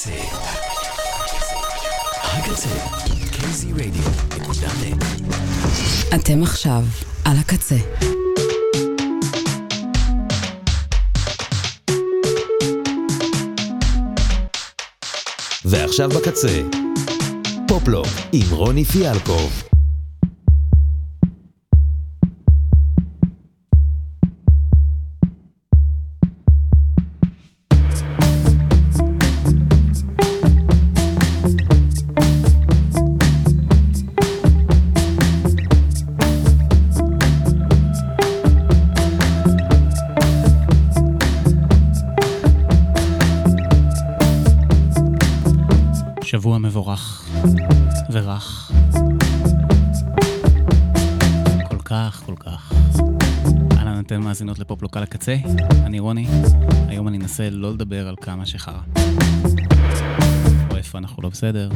הקצה. הקצה. קייזי רדיו. נקודה נט. אתם עכשיו על הקצה. ועכשיו בקצה. פופלו עם רוני פיאלקוב. הקצה, אני רוני. היום אני אנסה לא לדבר על כמה שחרא. או איפה אנחנו לא בסדר.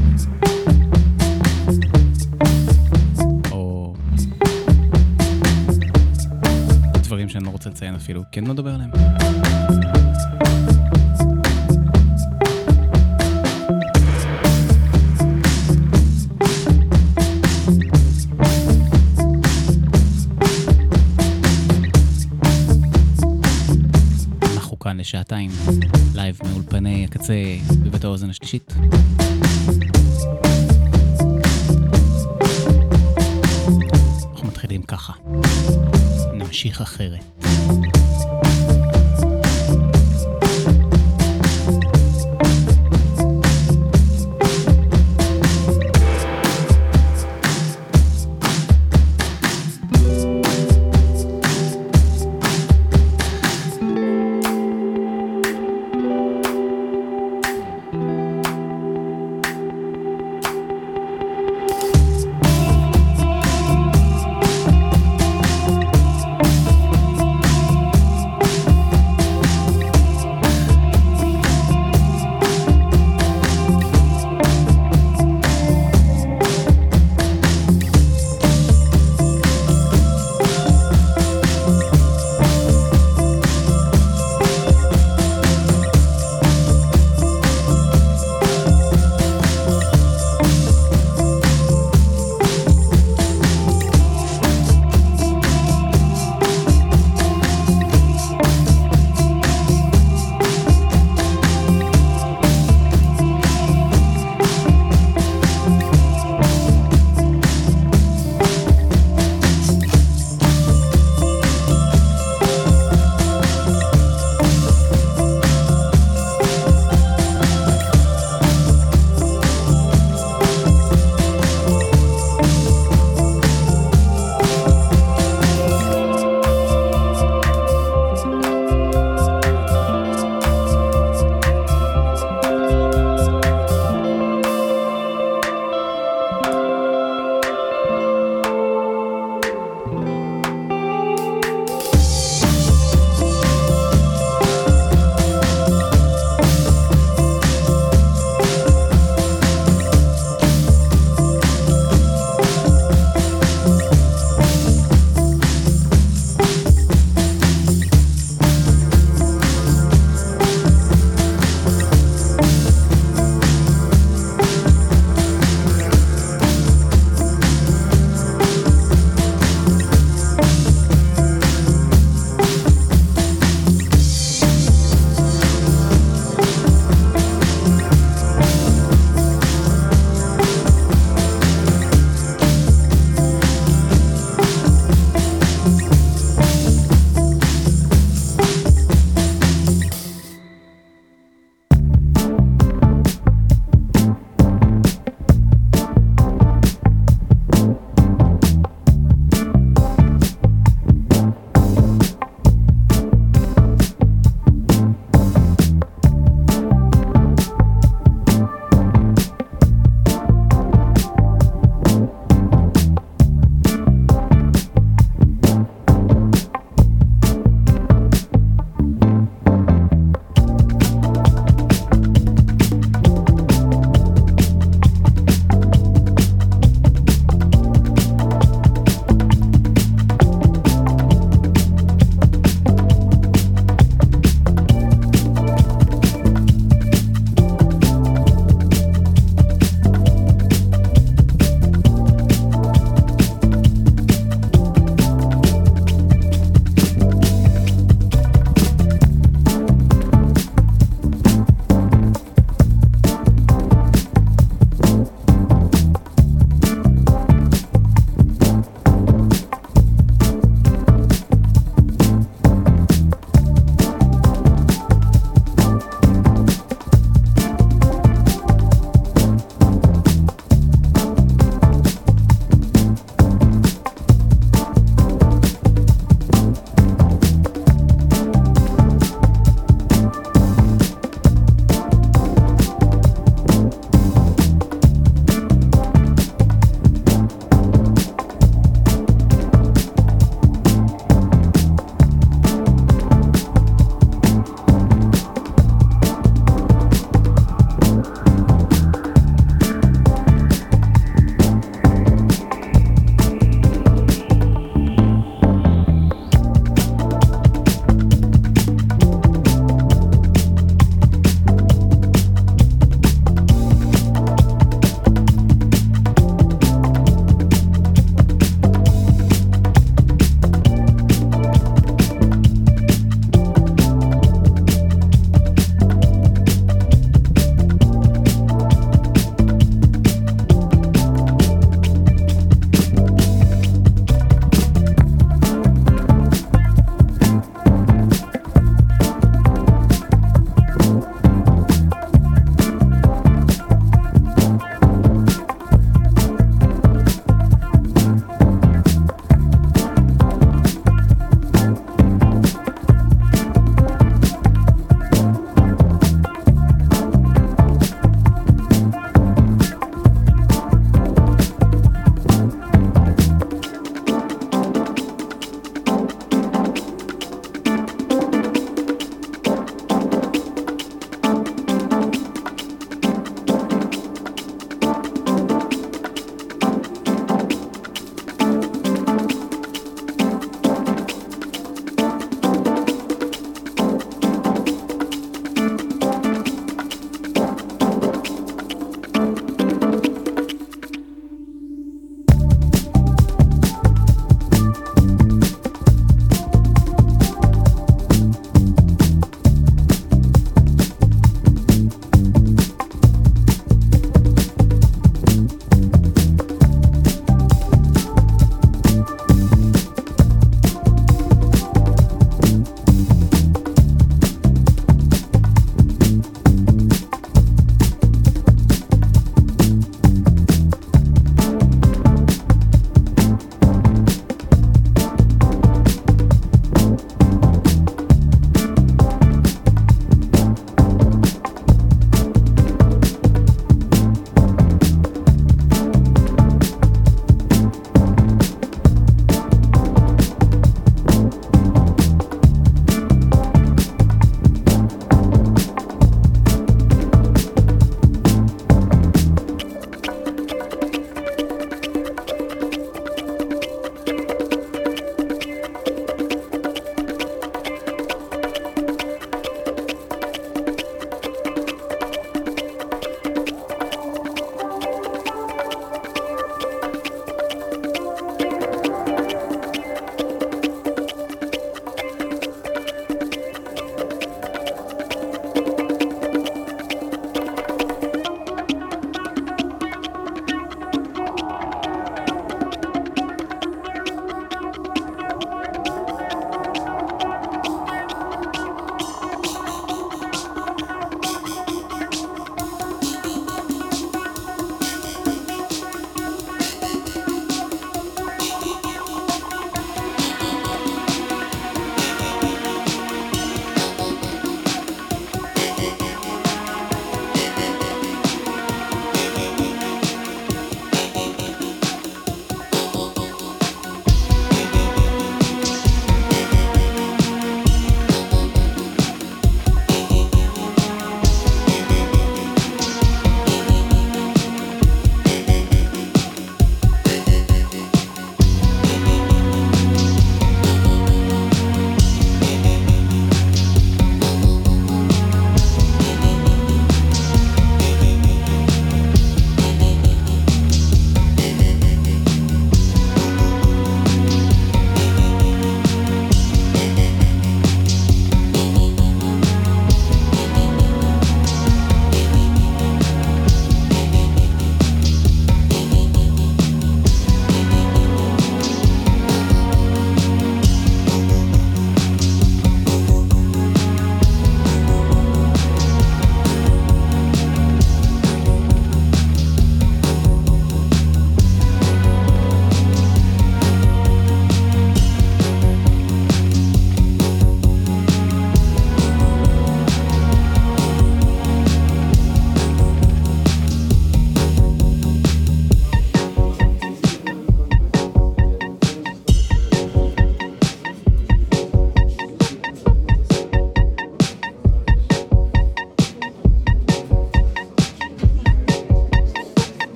או... דברים שאני לא רוצה לציין אפילו, כן לא most itt.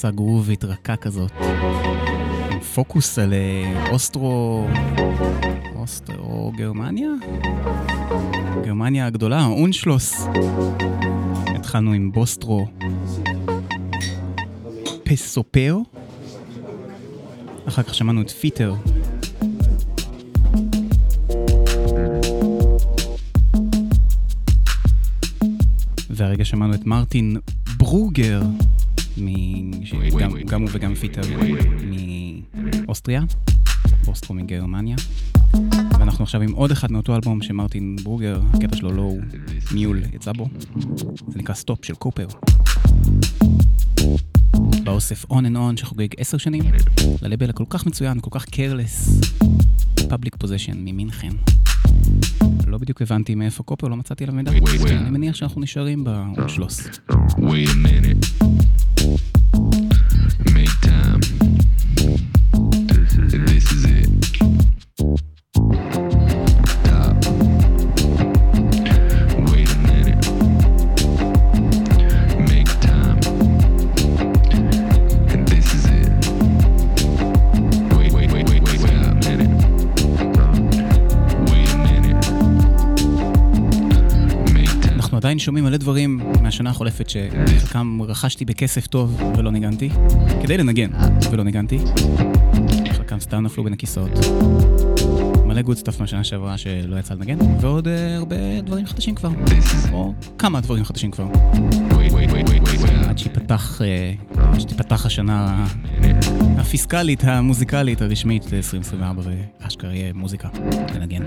בהפצצה גרובית רכה כזאת. פוקוס על אה, אוסטרו... אוסטרו גרמניה? גרמניה הגדולה, אונשלוס. התחלנו עם בוסטרו פסופאו. אחר כך שמענו את פיטר. והרגע שמענו את מרטין ברוגר, גם, גם הוא וגם פיטר מאוסטריה, אוסטרו מגרמניה. ואנחנו עכשיו עם עוד אחד מאותו אלבום שמרטין ברוגר, הקטע שלו לא מיול יצא בו, זה נקרא סטופ של קופר. באוסף On and On שחוגג עשר שנים, ללבל הכל כך מצוין, כל כך careless, Public Possession ממינכן. לא בדיוק הבנתי מאיפה קופר, לא מצאתי עליו מידע. אני מניח שאנחנו נשארים באונשלוס. Wait a minute. מלא דברים מהשנה החולפת שחלקם רכשתי בכסף טוב ולא ניגנתי, כדי לנגן ולא ניגנתי. חלקם סתם נפלו בין הכיסאות. מלא good stuff מהשנה שעברה שלא יצא לנגן, ועוד uh, הרבה דברים חדשים כבר, או כמה דברים חדשים כבר. עד שיפתח, uh, עד שתיפתח השנה הפיסקלית, המוזיקלית, הרשמית ל-2024, ואשכרה יהיה מוזיקה לנגן.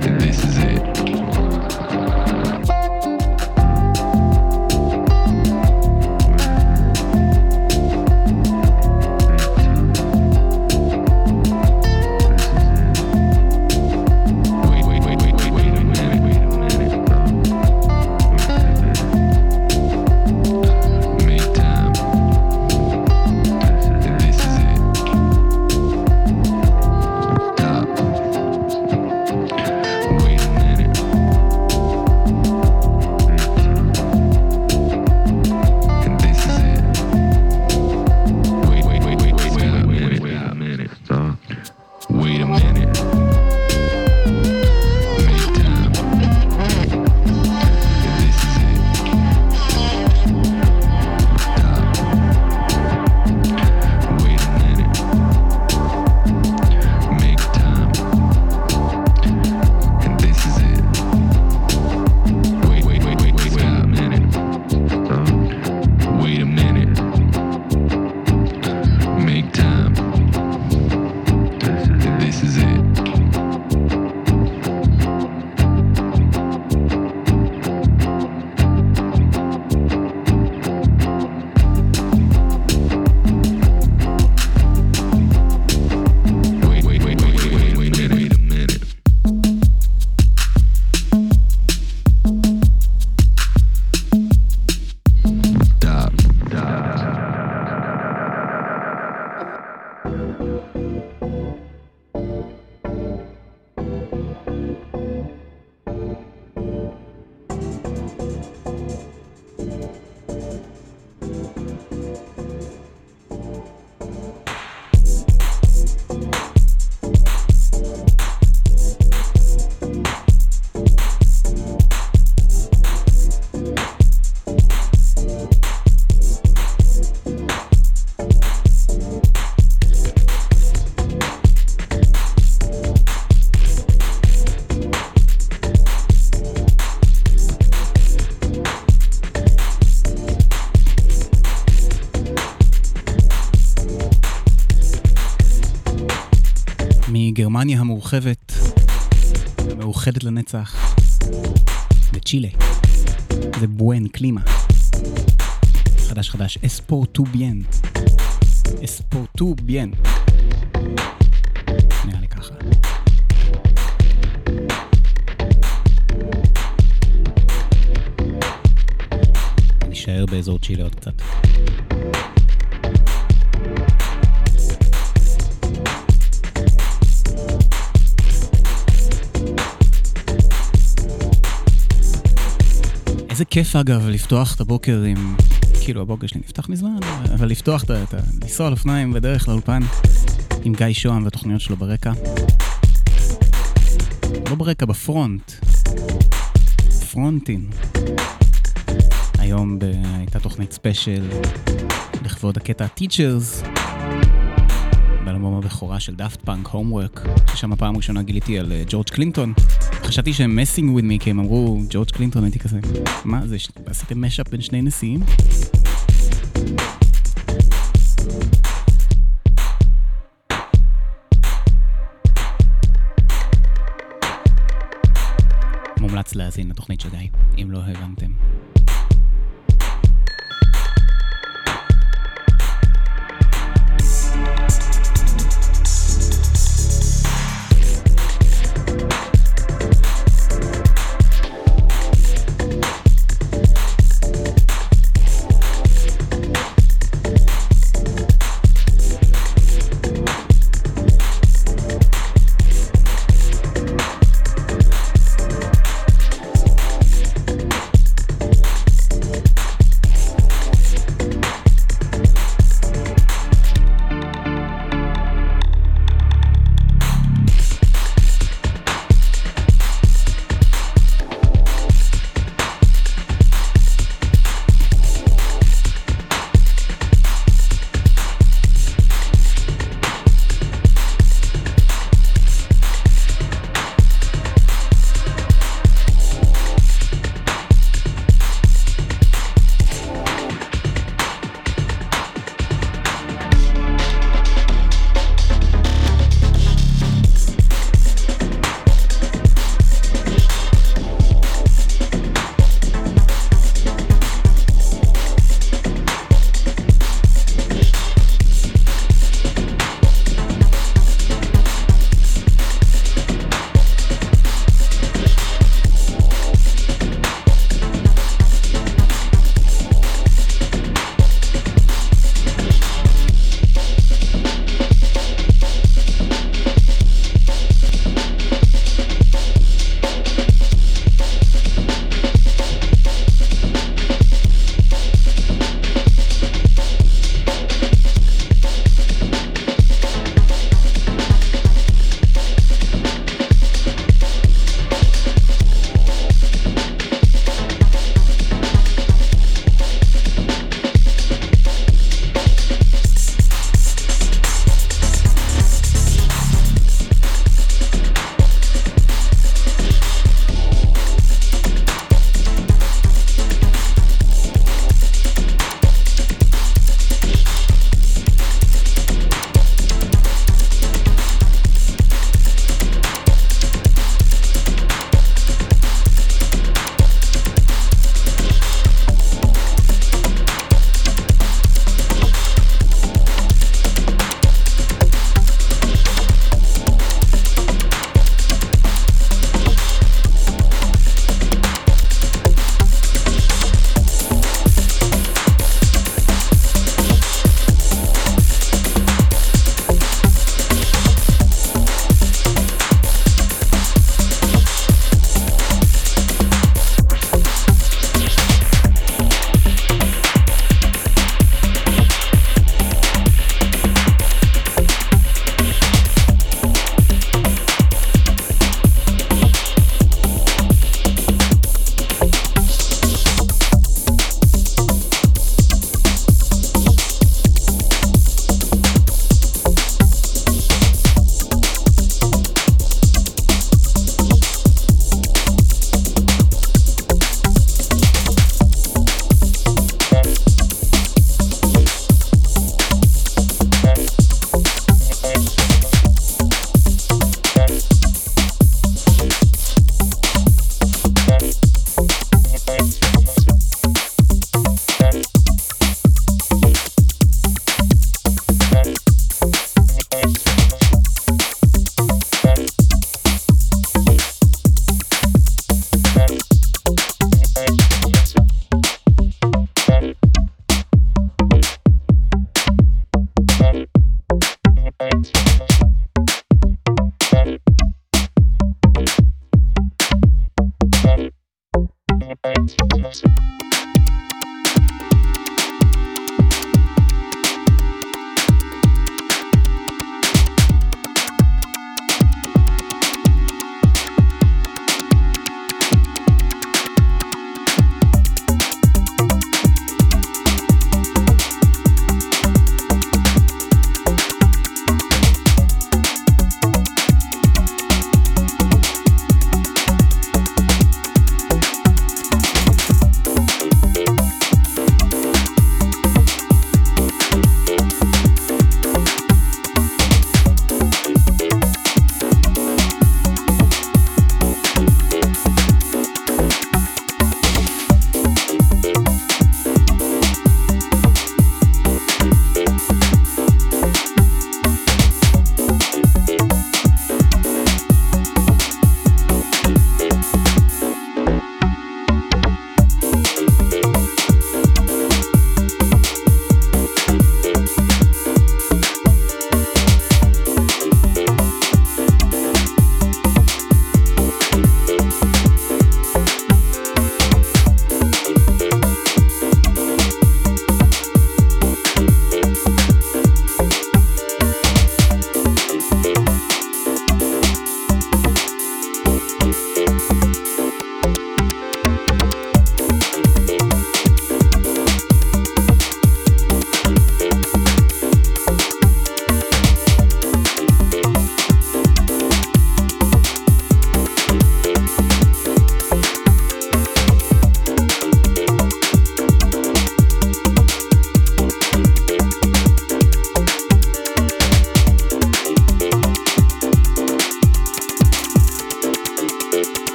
גרמניה המורחבת, המאוחדת לנצח, לצ'ילה. זה בואן קלימה. חדש חדש, אספורטו ביין. אספורטו ביין. נראה לי ככה. נשאר באזור צ'ילה עוד קצת. כיף אגב לפתוח את הבוקר עם... כאילו הבוקר שלי נפתח מזמן, אבל לפתוח את ה... לנסוע על אופניים בדרך לאולפן עם גיא שוהם והתוכניות שלו ברקע. לא ברקע, ב front. פרונטין. היום ב... הייתה תוכנית special לכבוד הקטע Teachers, באלבום הבכורה של Daft Punk, Homework, ששם הפעם הראשונה גיליתי על אה, ג'ורג' קלינטון. חשבתי שהם מסינג וויד מי, כי הם אמרו ג'ורג' קלינטון, הייתי כזה, מה זה, עשיתם משאפ בין שני נשיאים? מומלץ להאזין לתוכנית של גיא, אם לא הבנתם.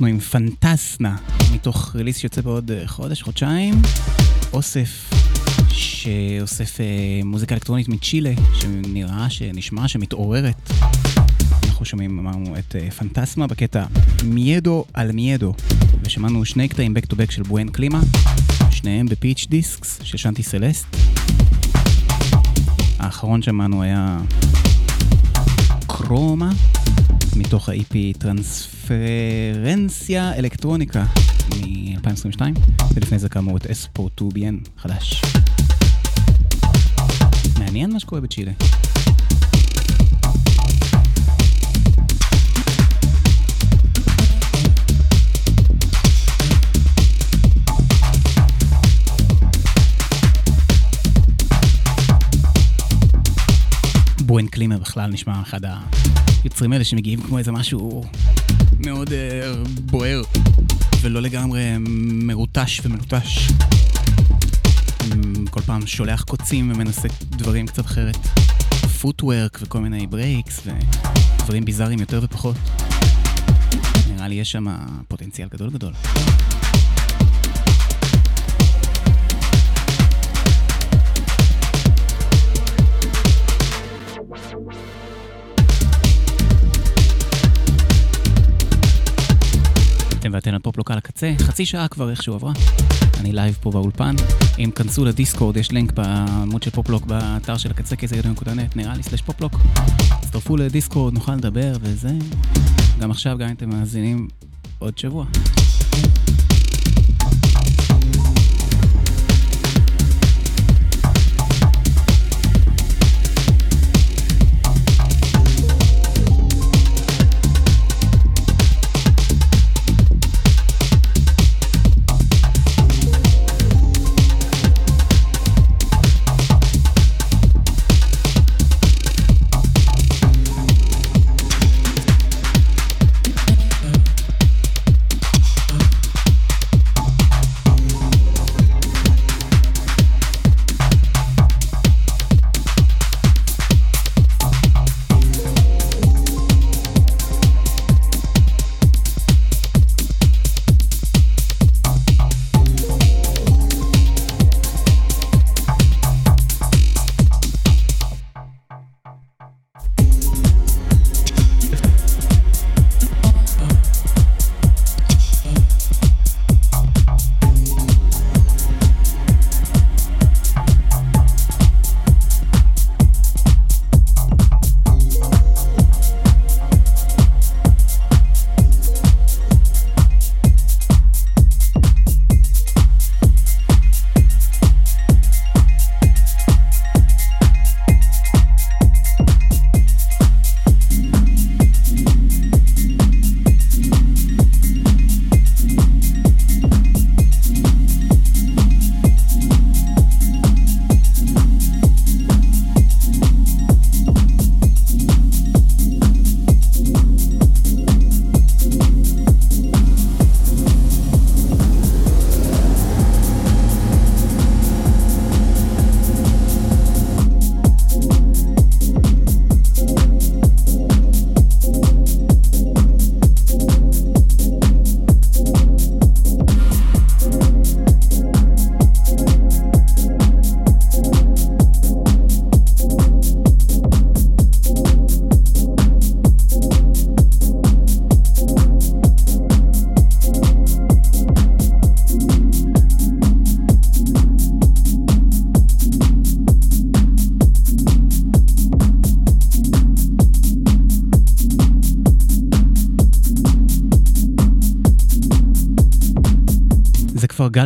אנחנו עם פנטסנה, מתוך ריליס שיוצא בעוד אה, חודש, חודשיים. אוסף שאוסף אה, מוזיקה אלקטרונית מצ'ילה, שנראה, שנשמע, שמתעוררת. אנחנו שומעים, אמרנו, את אה, פנטסמה בקטע מיידו על מיידו, ושמענו שני קטעים back to back של בואן קלימה, שניהם בפיץ' דיסקס של שנטי סלסט. האחרון שמענו היה קרומה, מתוך ה-EP טרנספרנציה אלקטרוניקה מ-2022, ולפני זה כאמור את אספו 2BN חדש. מעניין מה שקורה בצ'ילה. בואן קלימר בכלל נשמע אחד היוצרים האלה שמגיעים כמו איזה משהו מאוד uh, בוער ולא לגמרי מרוטש ומלוטש. כל פעם שולח קוצים ומנסה דברים קצת אחרת. footwork וכל מיני breaks ודברים ביזאריים יותר ופחות. נראה לי יש שם פוטנציאל גדול גדול. אתם ואתן על Pop Lock על הקצה, חצי שעה כבר איכשהו עברה. אני live פה באולפן. היכנסו ל Discord, יש לינק בעמוד של Pop Lock באתר של הקצה, kzradio.net, נראה לי slash Pop Lock. הצטרפו ל Discord, נוכל לדבר וזה. גם עכשיו, גם אם אתם מאזינים, עוד שבוע.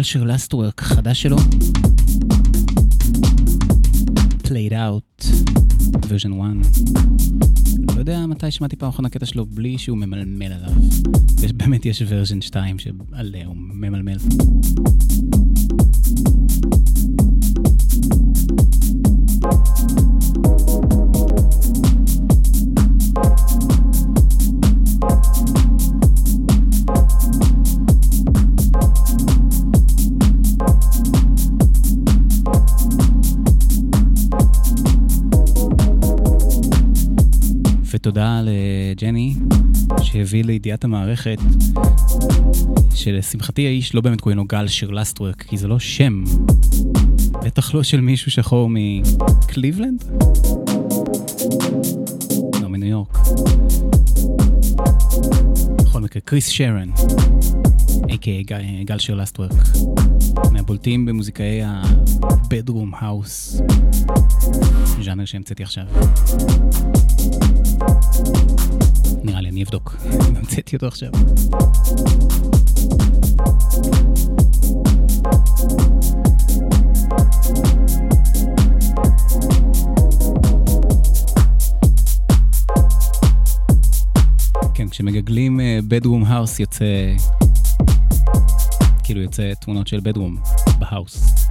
של לאסטוורק חדש שלו. played out, version 1. לא יודע מתי שמעתי פעם אחרונה קטע שלו בלי שהוא ממלמל עליו. באמת יש version 2 שעליה הוא ממלמל. ותודה לג'ני, שהביא לידיעת המערכת, שלשמחתי האיש לא באמת קוראים לו גל שירלסטוורק, כי זה לא שם. בטח לא של מישהו שחור מקליבלנד? לא, מניו יורק. בכל מקרה, קריס שרן, a.k.a גל, גל שירלסטוורק, מהבולטים במוזיקאי ה-Bedroom House, ז'אנר שהמצאתי עכשיו. נראה לי, אני אבדוק אם המצאתי אותו עכשיו. כן, כשמגגלים בדרום האוס יוצא... כאילו יוצא תמונות של בדרום בהאוס.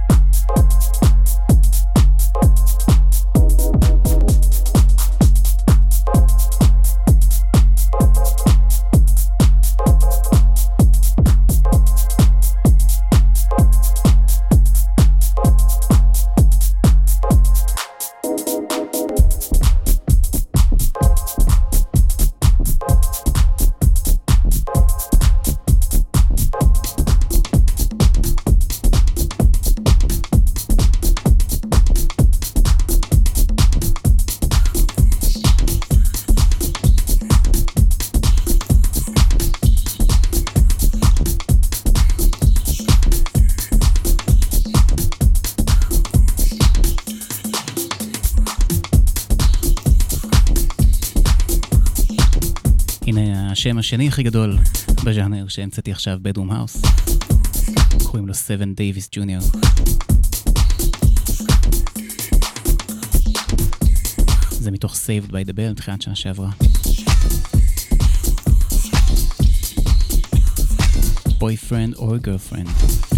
השני הכי גדול בז'אנר שהמצאתי עכשיו, bedroom house. קוראים לו Seven Davis Jr.. זה מתוך Saved by the Bell, תחילת שנה שעברה. boyfriend or girlfriend.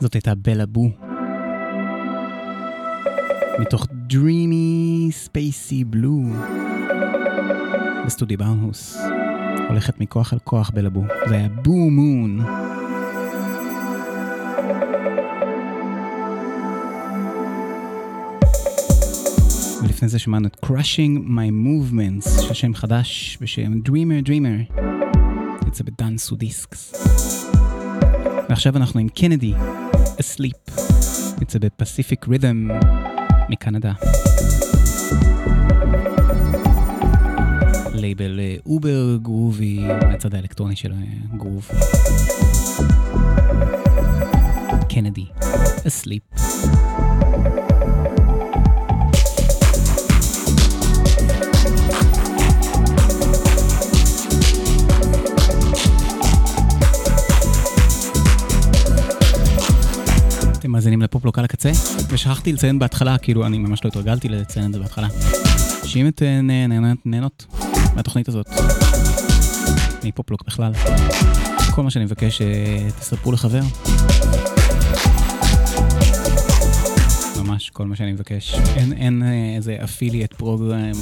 זאת הייתה בלה בו. מתוך Dreamy Spacey Blue בסטודיו באונהוס. הולכת מכוח אל כוח בלה בו. זה היה בו מון. ולפני זה שמענו את Crushing My Movements, של שם חדש בשם Dreamer Dreamer. יוצא ב Denso Discs. ועכשיו אנחנו עם קנדי, Asleep. יוצא ב Pacific Rhythm מקנדה. label uber groovy מהצד האלקטרוני של הגרוב. קנדי, Asleep. אתם מאזינים לפופלוק על הקצה, ושכחתי לציין בהתחלה, כאילו אני ממש לא התרגלתי לציין את זה בהתחלה, שאם את נהנות מהתוכנית הזאת, מפופלוק בכלל, כל מה שאני מבקש, תספרו לחבר. ממש כל מה שאני מבקש. אין, אין איזה אפילייט פרוגרם.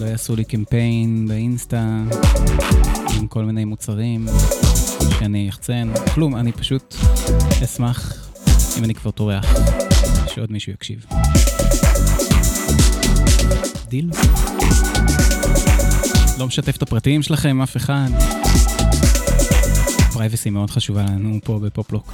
לא יעשו לי קמפיין באינסטה עם כל מיני מוצרים. שאני אחצן, כלום, אני פשוט אשמח אם אני כבר טורח, שעוד מישהו יקשיב. דיל? לא משתף את הפרטים שלכם, אף אחד. privacy מאוד חשובה לנו פה ב Pop Lock.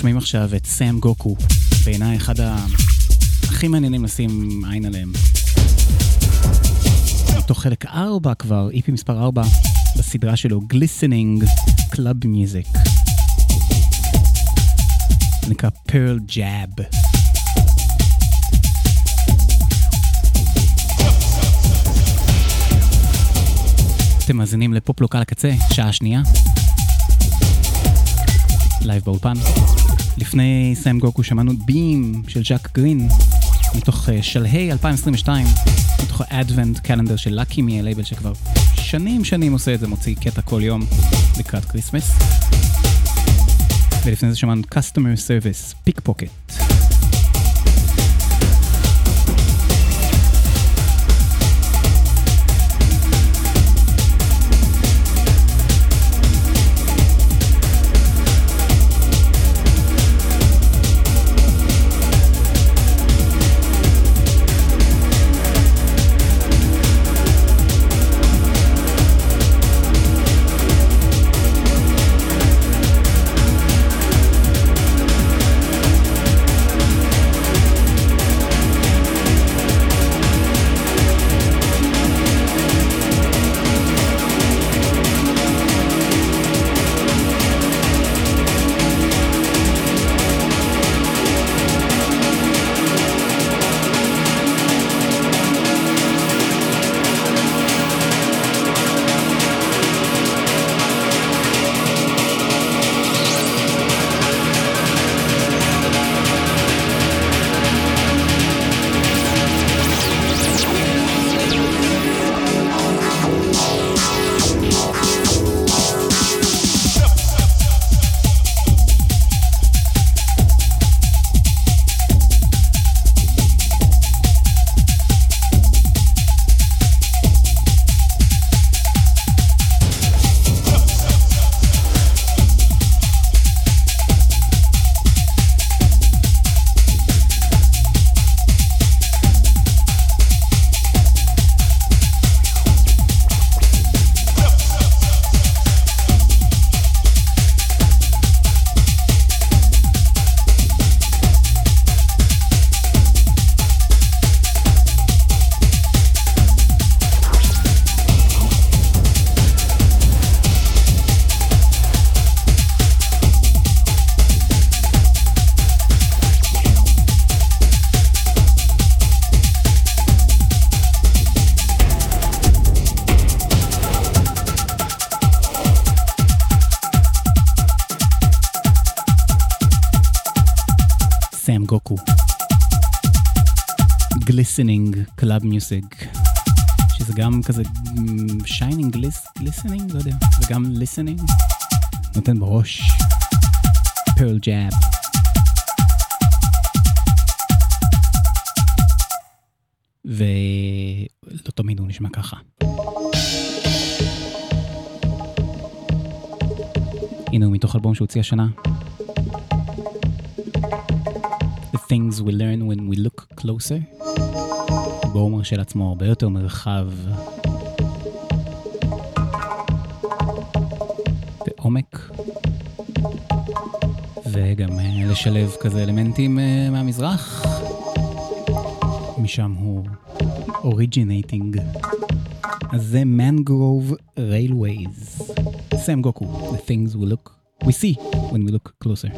שומעים עכשיו את Sam Goku, בעיניי אחד. הכי מעניינים לשים עין עליהם. מתוך חלק 4 כבר, EP מספר 4, בסדרה שלו, Glistening Club Music. נקרא Pearl Jab. אתם מאזינים ל Pop Lock על הקצה, שעה שנייה. live באולפן. לפני Sam Goku שמענו Beam של Jacques Greene, מתוך uh, שלהי 2022, מתוך ה advent calendar של LuckyMe ה label שכבר שנים שנים עושה את זה, מוציא קטע כל יום לקראת Christmas. ולפני זה שמענו Customer Service, Pick Pocket. Club music, שזה גם כזה shining glistening, לא יודע, וגם glistening, נותן בראש, Pearl Jab. ולא תמיד הוא נשמע ככה. הנה הוא מתוך אלבום שהוציא השנה. The things we learn when we look closer. בו הוא מרשה לעצמו הרבה יותר מרחב ועומק, וגם אה, לשלב כזה אלמנטים אה, מהמזרח. משם הוא originating. אז זה Mangrove Railways. Sam Goku, The things we look, we see when we look closer.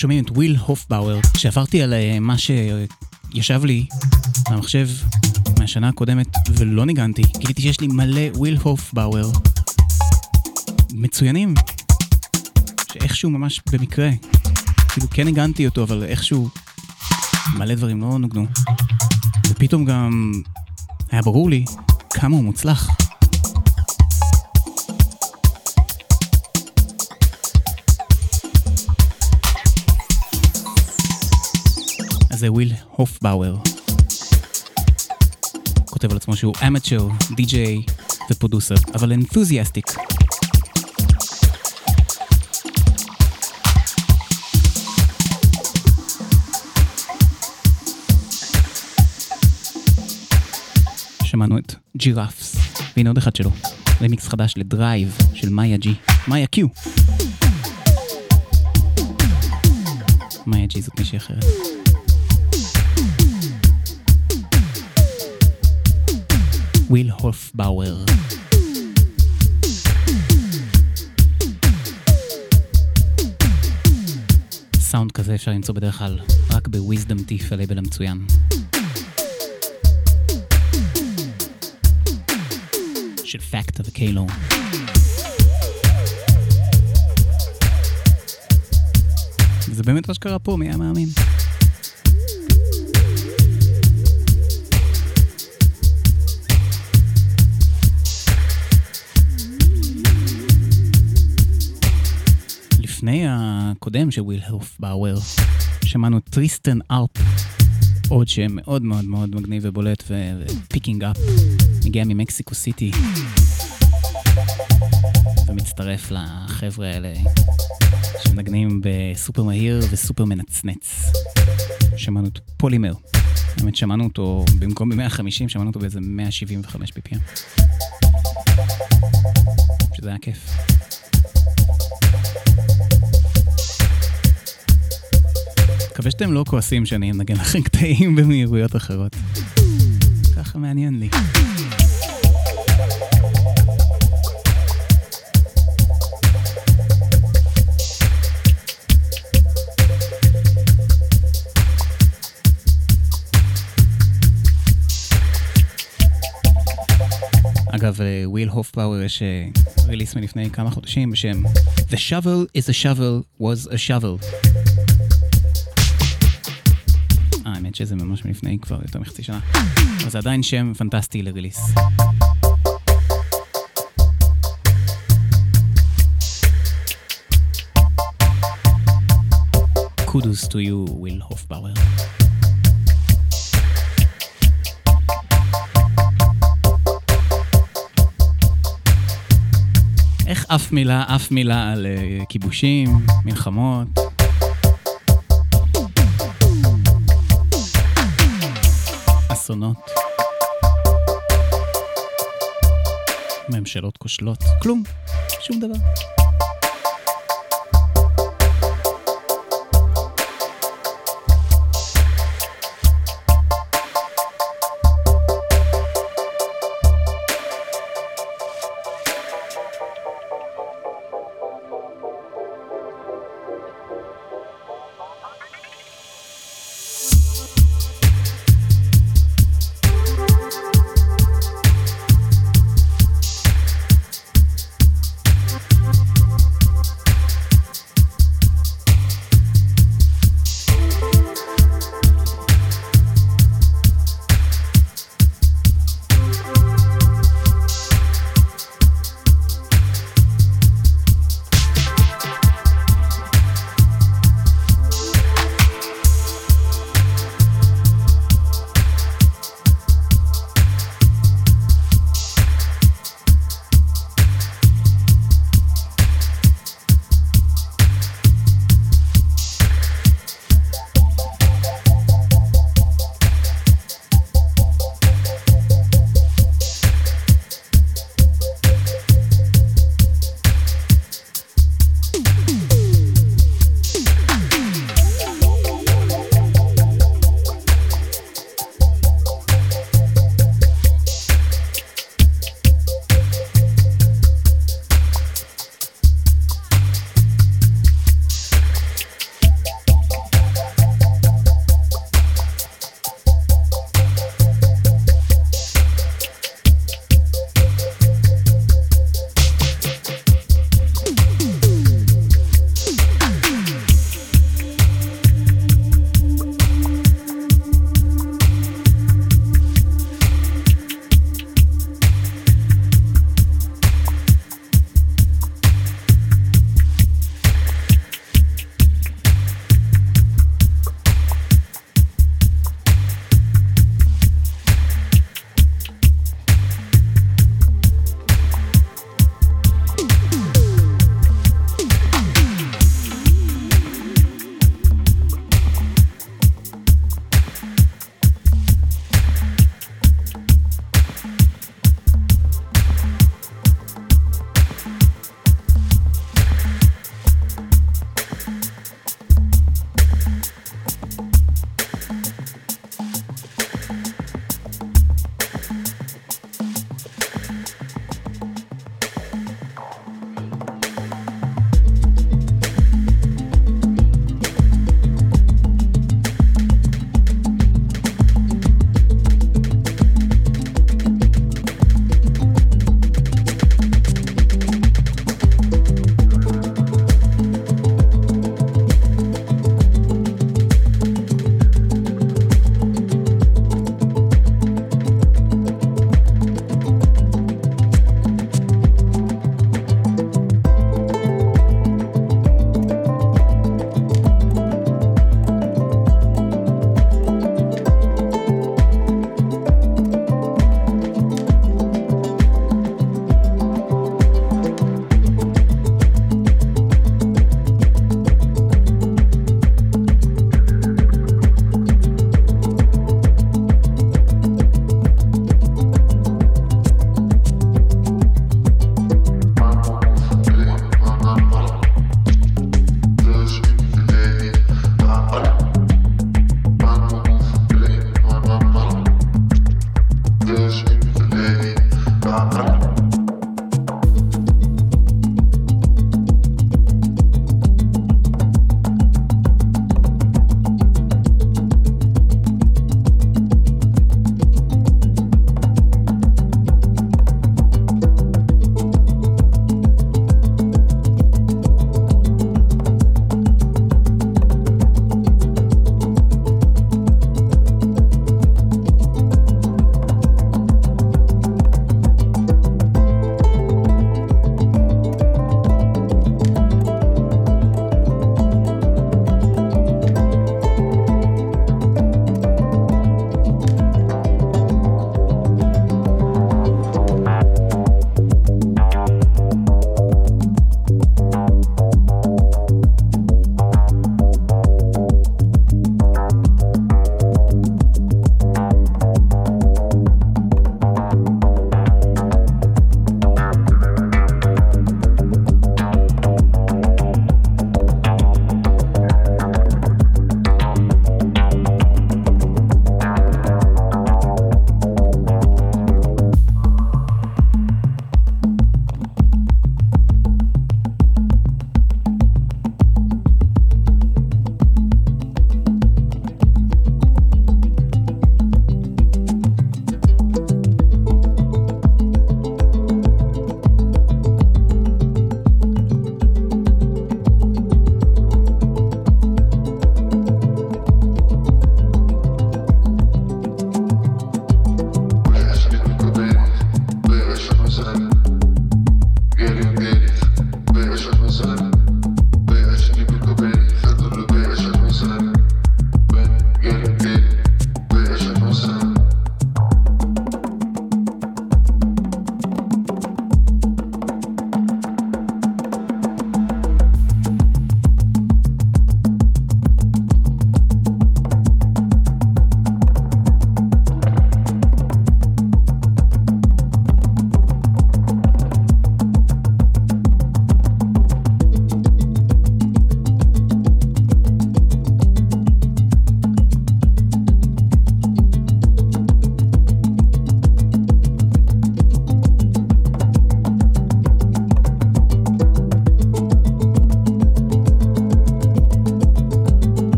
שומעים את Will Hofbauer. כשעברתי על אה, מה שישב לי במחשב מהשנה הקודמת ולא ניגנתי, גיליתי שיש לי מלא Will Hofbauer מצוינים, שאיכשהו ממש במקרה, כאילו כן ניגנתי אותו, אבל איכשהו מלא דברים לא נוגנו. ופתאום גם היה ברור לי כמה הוא מוצלח. זה Will Hofbauer. כותב על עצמו שהוא amateur, די-ג'יי ו producer, אבל enthusiastic. שמענו את Giraffes, והנה עוד אחד שלו, רמיקס חדש ל Drive של Maya G, Maya Q. Maya G זאת מישהי אחרת. Will Hofbauer. sound כזה אפשר למצוא בדרך כלל רק ב Wisdom Teeth, ה label המצוין. של Facta ו K-LONE. זה באמת מה שקרה פה, מי היה מאמין? לפני הקודם של Will Hofbauer, שמענו Tristan Arp, עוד שם מאוד מאוד מאוד מגניב ובולט ו picking up, מגיע ממקסיקו סיטי, ומצטרף לחבר'ה האלה שמנגנים בסופר מהיר וסופר מנצנץ. שמענו את פולימר, האמת שמענו אותו, במקום ב-150 שמענו אותו באיזה 175 BPM. שזה היה כיף. מקווה שאתם לא כועסים שאני אנגן לכם קטעים במהירויות אחרות. ככה מעניין לי. אגב, וויל הופפאוור יש ריליס מלפני כמה חודשים בשם The shovel is a shovel was a shovel. האמת שזה ממש מלפני כבר יותר מחצי שנה. אבל זה עדיין שם פנטסטי לריליס. Kudos to you, Will Hofbauer. איך אף מילה, אף מילה על uh, כיבושים, מלחמות? אסונות. ממשלות כושלות. כלום. שום דבר.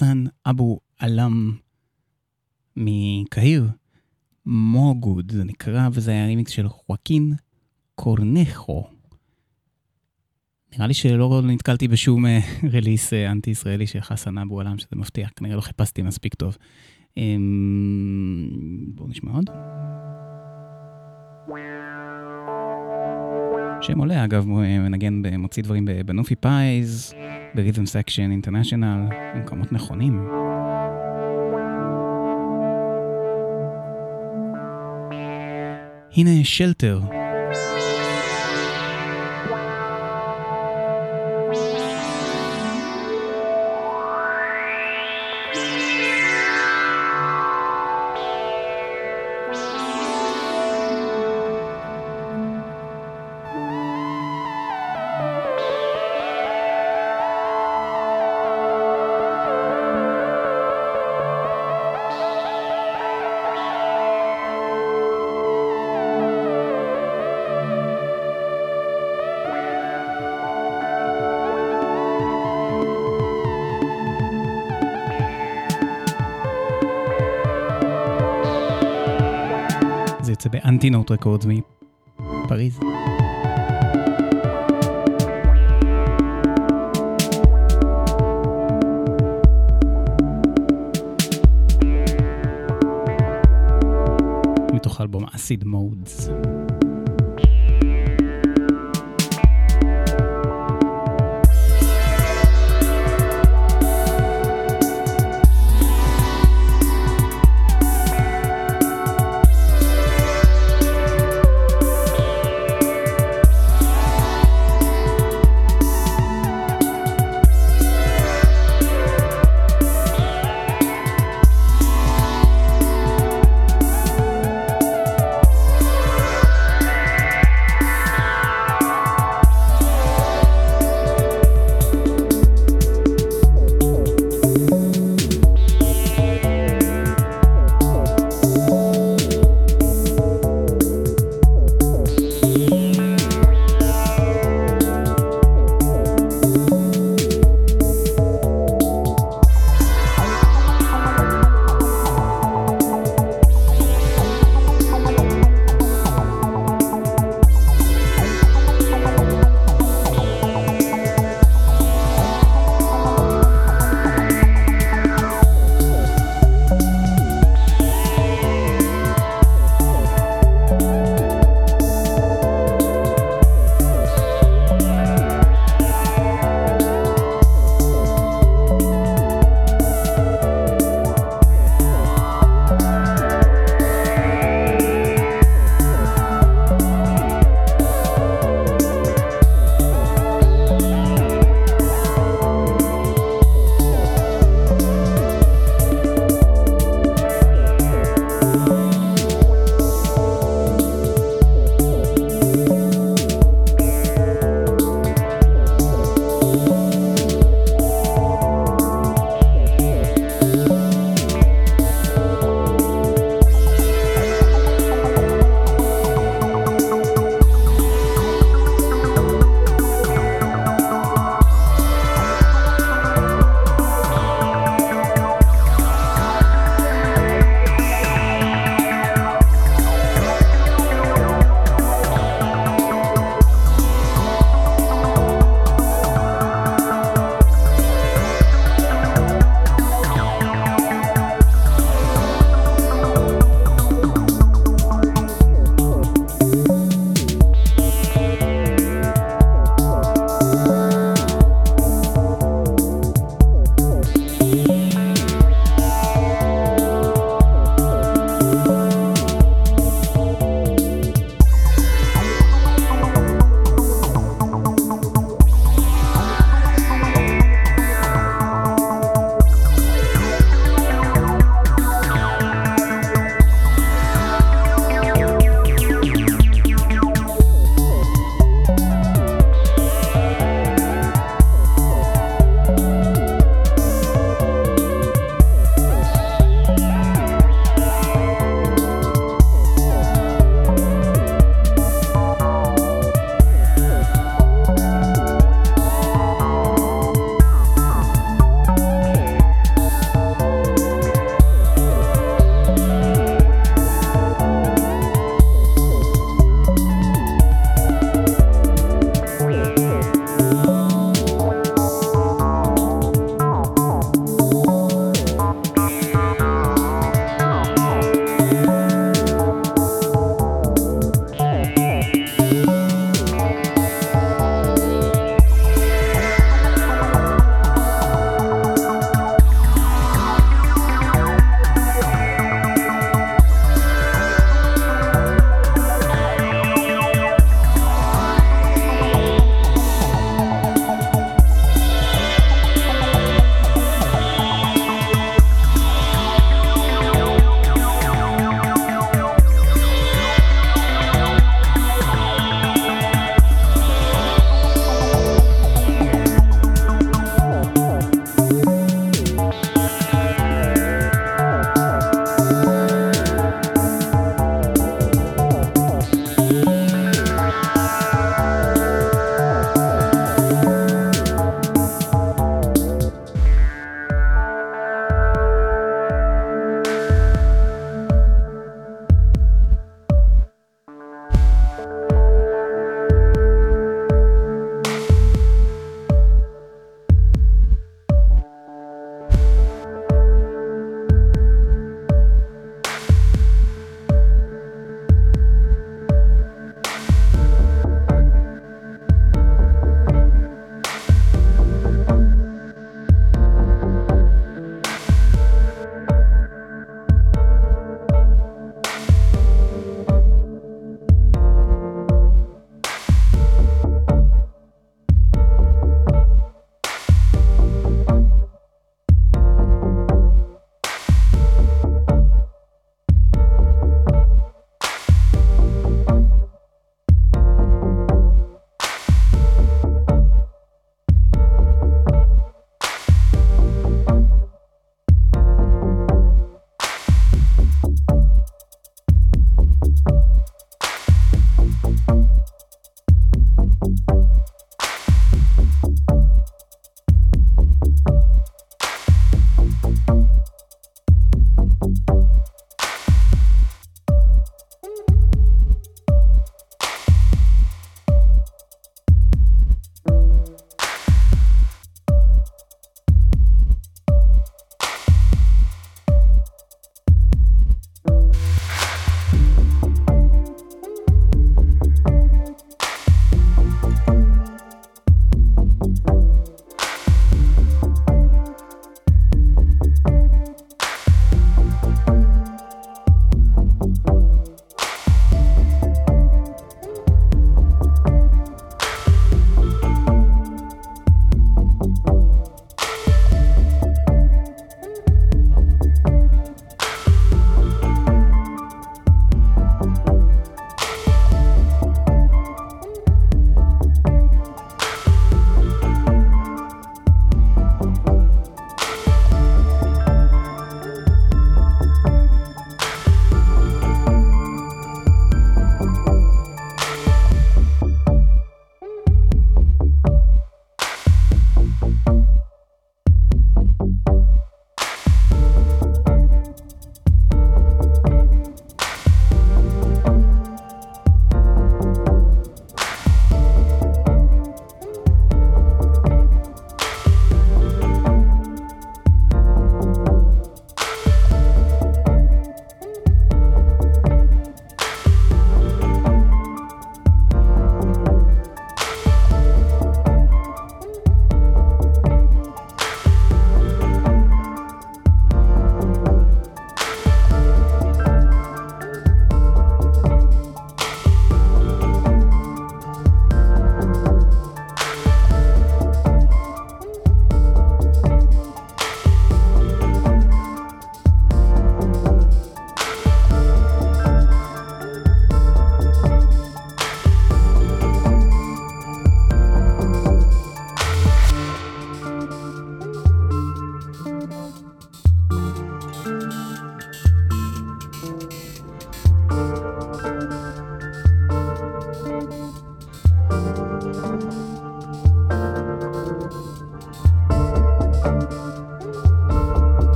Hassan Abou Alam מקהיר, מוגוד זה נקרא, וזה היה רימיקס של Joaquin Cornejo. נראה לי שלא נתקלתי בשום אה, release אה, אנטי-ישראלי של Hassan Abou Alam, שזה מפתיע, כנראה לא חיפשתי מספיק טוב. אמ, בואו נשמע עוד. שם עולה, אגב, מנגן, מוציא דברים בנופי פייז, ברית'ם סקשן אינטרנשיונל, במקומות נכונים. הנה שלטר. אנטינוט רקורדס מפריז. מתוך אלבום אסיד מודס.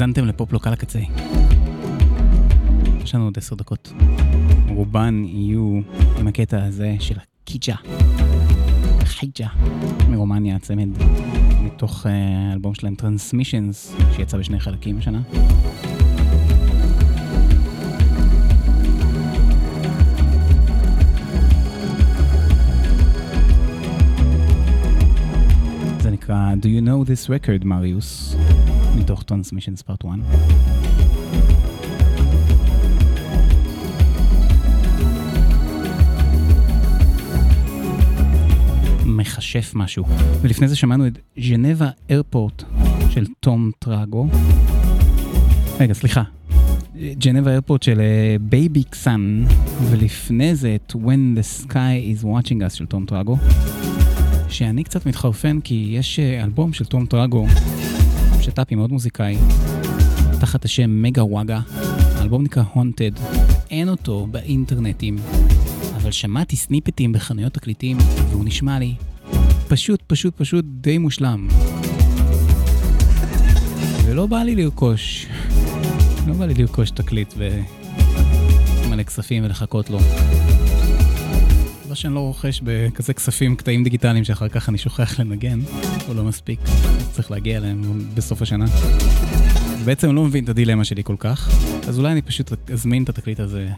האזנתם לפופלוק על הקצה. יש לנו עוד עשר דקות. רובן יהיו עם הקטע הזה של הקיג'ה. חייג'ה. מרומניה, הצמד. מתוך אה, אלבום שלהם טרנסמישנס, שיצא בשני חלקים השנה. זה נקרא Do you know this record, מריוס? מתוך Transmissions Part 1. מכשף משהו. ולפני זה שמענו את Geneva Airport של תום טראגו. רגע, סליחה. Geneva Airport של בייבי אה, קסן, ולפני זה את When the Sky is Watching Us של תום טראגו. שאני קצת מתחרפן כי יש uh, אלבום של תום טראגו שת"פ עם עוד מוזיקאי, תחת השם מגה וואגה. האלבום נקרא Haunted. אין אותו באינטרנטים, אבל שמעתי סניפטים בחנויות תקליטים, והוא נשמע לי פשוט, פשוט, פשוט די מושלם. ולא בא לי לרכוש, לא בא לי לרכוש תקליט ומלא כספים ולחכות לו. לא שאני לא רוכש בכזה כספים קטעים דיגיטליים שאחר כך אני שוכח לנגן, הוא לא מספיק, צריך להגיע אליהם בסוף השנה. בעצם לא מבין את הדילמה שלי כל כך, אז אולי אני פשוט אזמין את התקליט הזה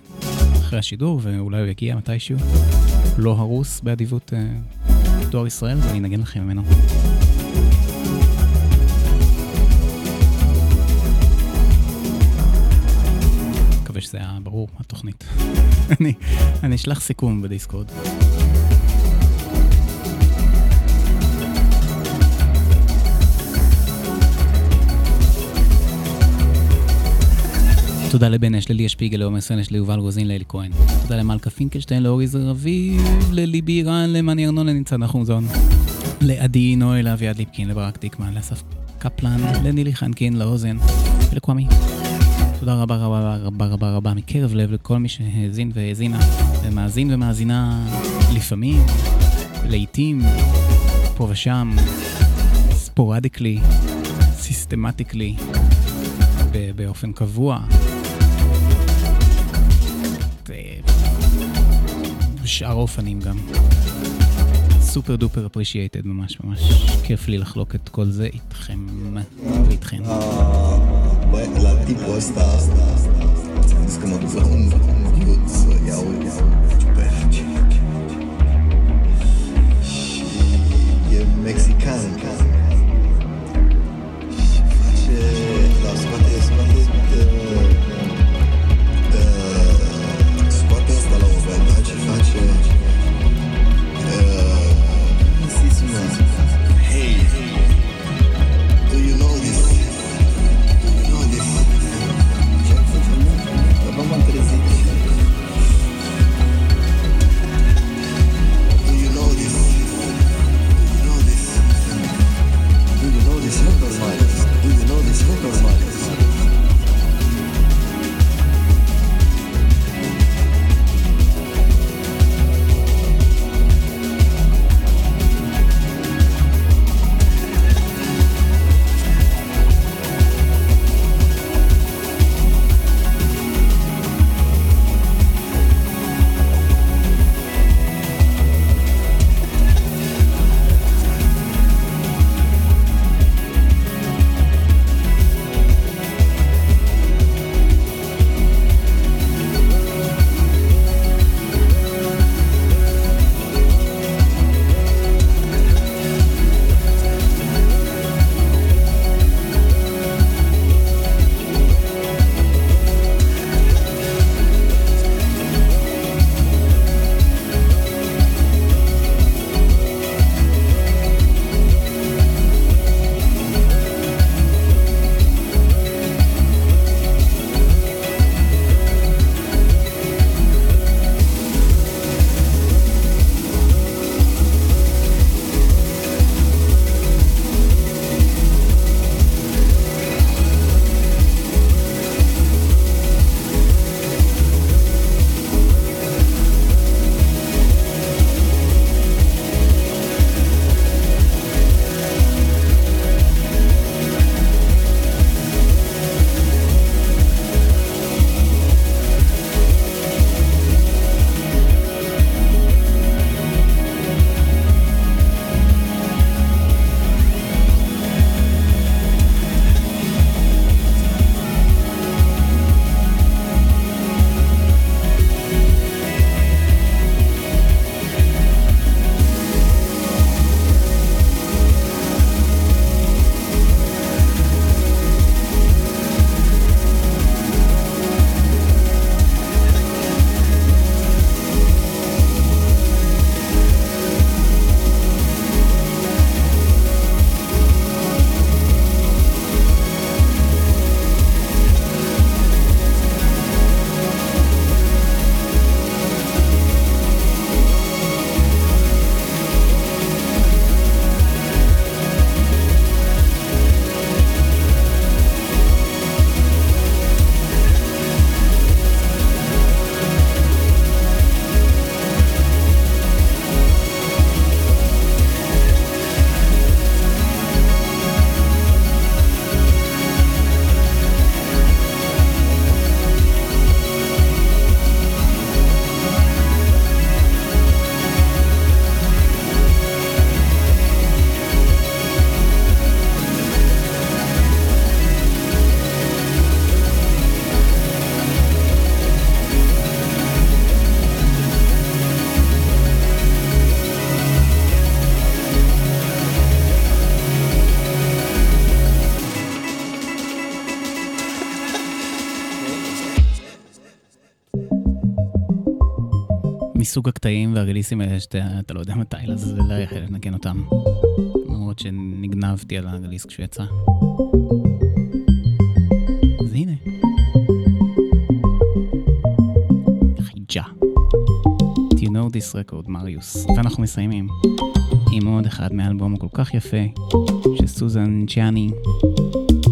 אחרי השידור, ואולי הוא יגיע מתישהו, לא הרוס באדיבות אה, דואר ישראל, ואני אנגן לכם ממנו. מקווה שזה היה ברור, התוכנית. אני, אני אשלח סיכום בדיסקורד. תודה לבן אש, לליה שפיגל, לעומר סנש, ליובל רוזין, לאלי כהן. תודה למלכה פינקלשטיין, לאורי זרביב, לליבי אירן, למאני ארנון, לניצן נחומזון. לעדי נוי, לאביעד ליפקין, לברק דיקמן, לאסף קפלן, לנילי חנקין, לאוזן ולקוואמי. תודה רבה רבה רבה רבה רבה מקרב לב לכל מי שהאזין והאזינה, ומאזין ומאזינה לפעמים, לעיתים, פה ושם, sporadically, systematically, באופן קבוע. בשאר האופנים גם. super duper appreciated ממש ממש כיף לי לחלוק את כל זה איתכם ואיתכן. Bă, la tipul ăsta, ți-am zis că mă duc la un dude să iau, iau ciuperci. Și e mexican, מסוג הקטעים והרליסים האלה שאתה לא יודע מתי לנגן אותם. למרות שנגנבתי על הרליס כשהוא יצא. אז הנה. חיג'ה. Do you know this record, מריוס? ואנחנו מסיימים עם עוד אחד מהאלבום הכל כך יפה של סוזן צ'אני,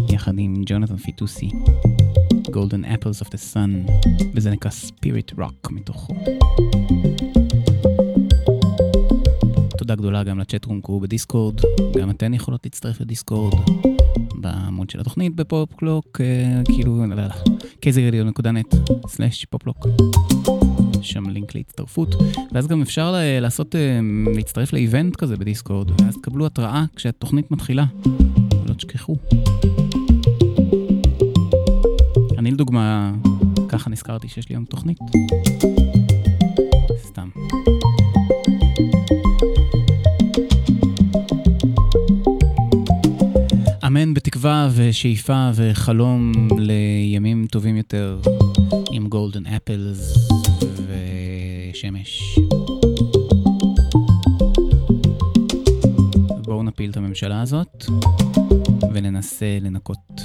יחד עם ג'ונתן פיטוסי. Golden Apples of the Sun, וזה נקרא Spirit Rock מתוכו. תודה גדולה גם לצ'ט רום קרו בדיסקורד, גם אתן יכולות להצטרף לדיסקורד בעמוד של התוכנית בפופקלוק, אה, כאילו, לא, לא, לא, kzradio.net/פופלוק. שם לינק להצטרפות, ואז גם אפשר לעשות, אה, להצטרף לאיבנט כזה בדיסקורד, ואז תקבלו התראה כשהתוכנית מתחילה, ולא תשכחו. אני לדוגמה, ככה נזכרתי שיש לי היום תוכנית. סתם. אמן בתקווה ושאיפה וחלום לימים טובים יותר עם גולדן אפלס ושמש. בואו נפיל את הממשלה הזאת וננסה לנקות.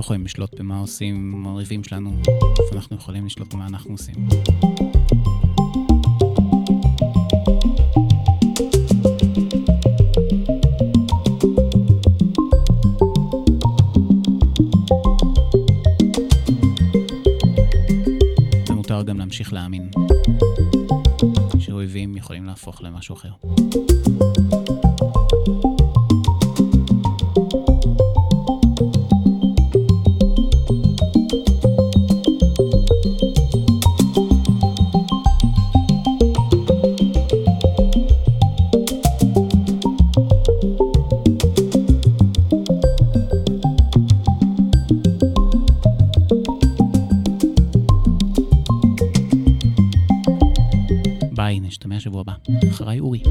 לא יכולים לשלוט במה עושים האויבים שלנו, אנחנו יכולים לשלוט במה אנחנו עושים. ומותר גם להמשיך להאמין שאויבים יכולים להפוך למשהו אחר. Ui.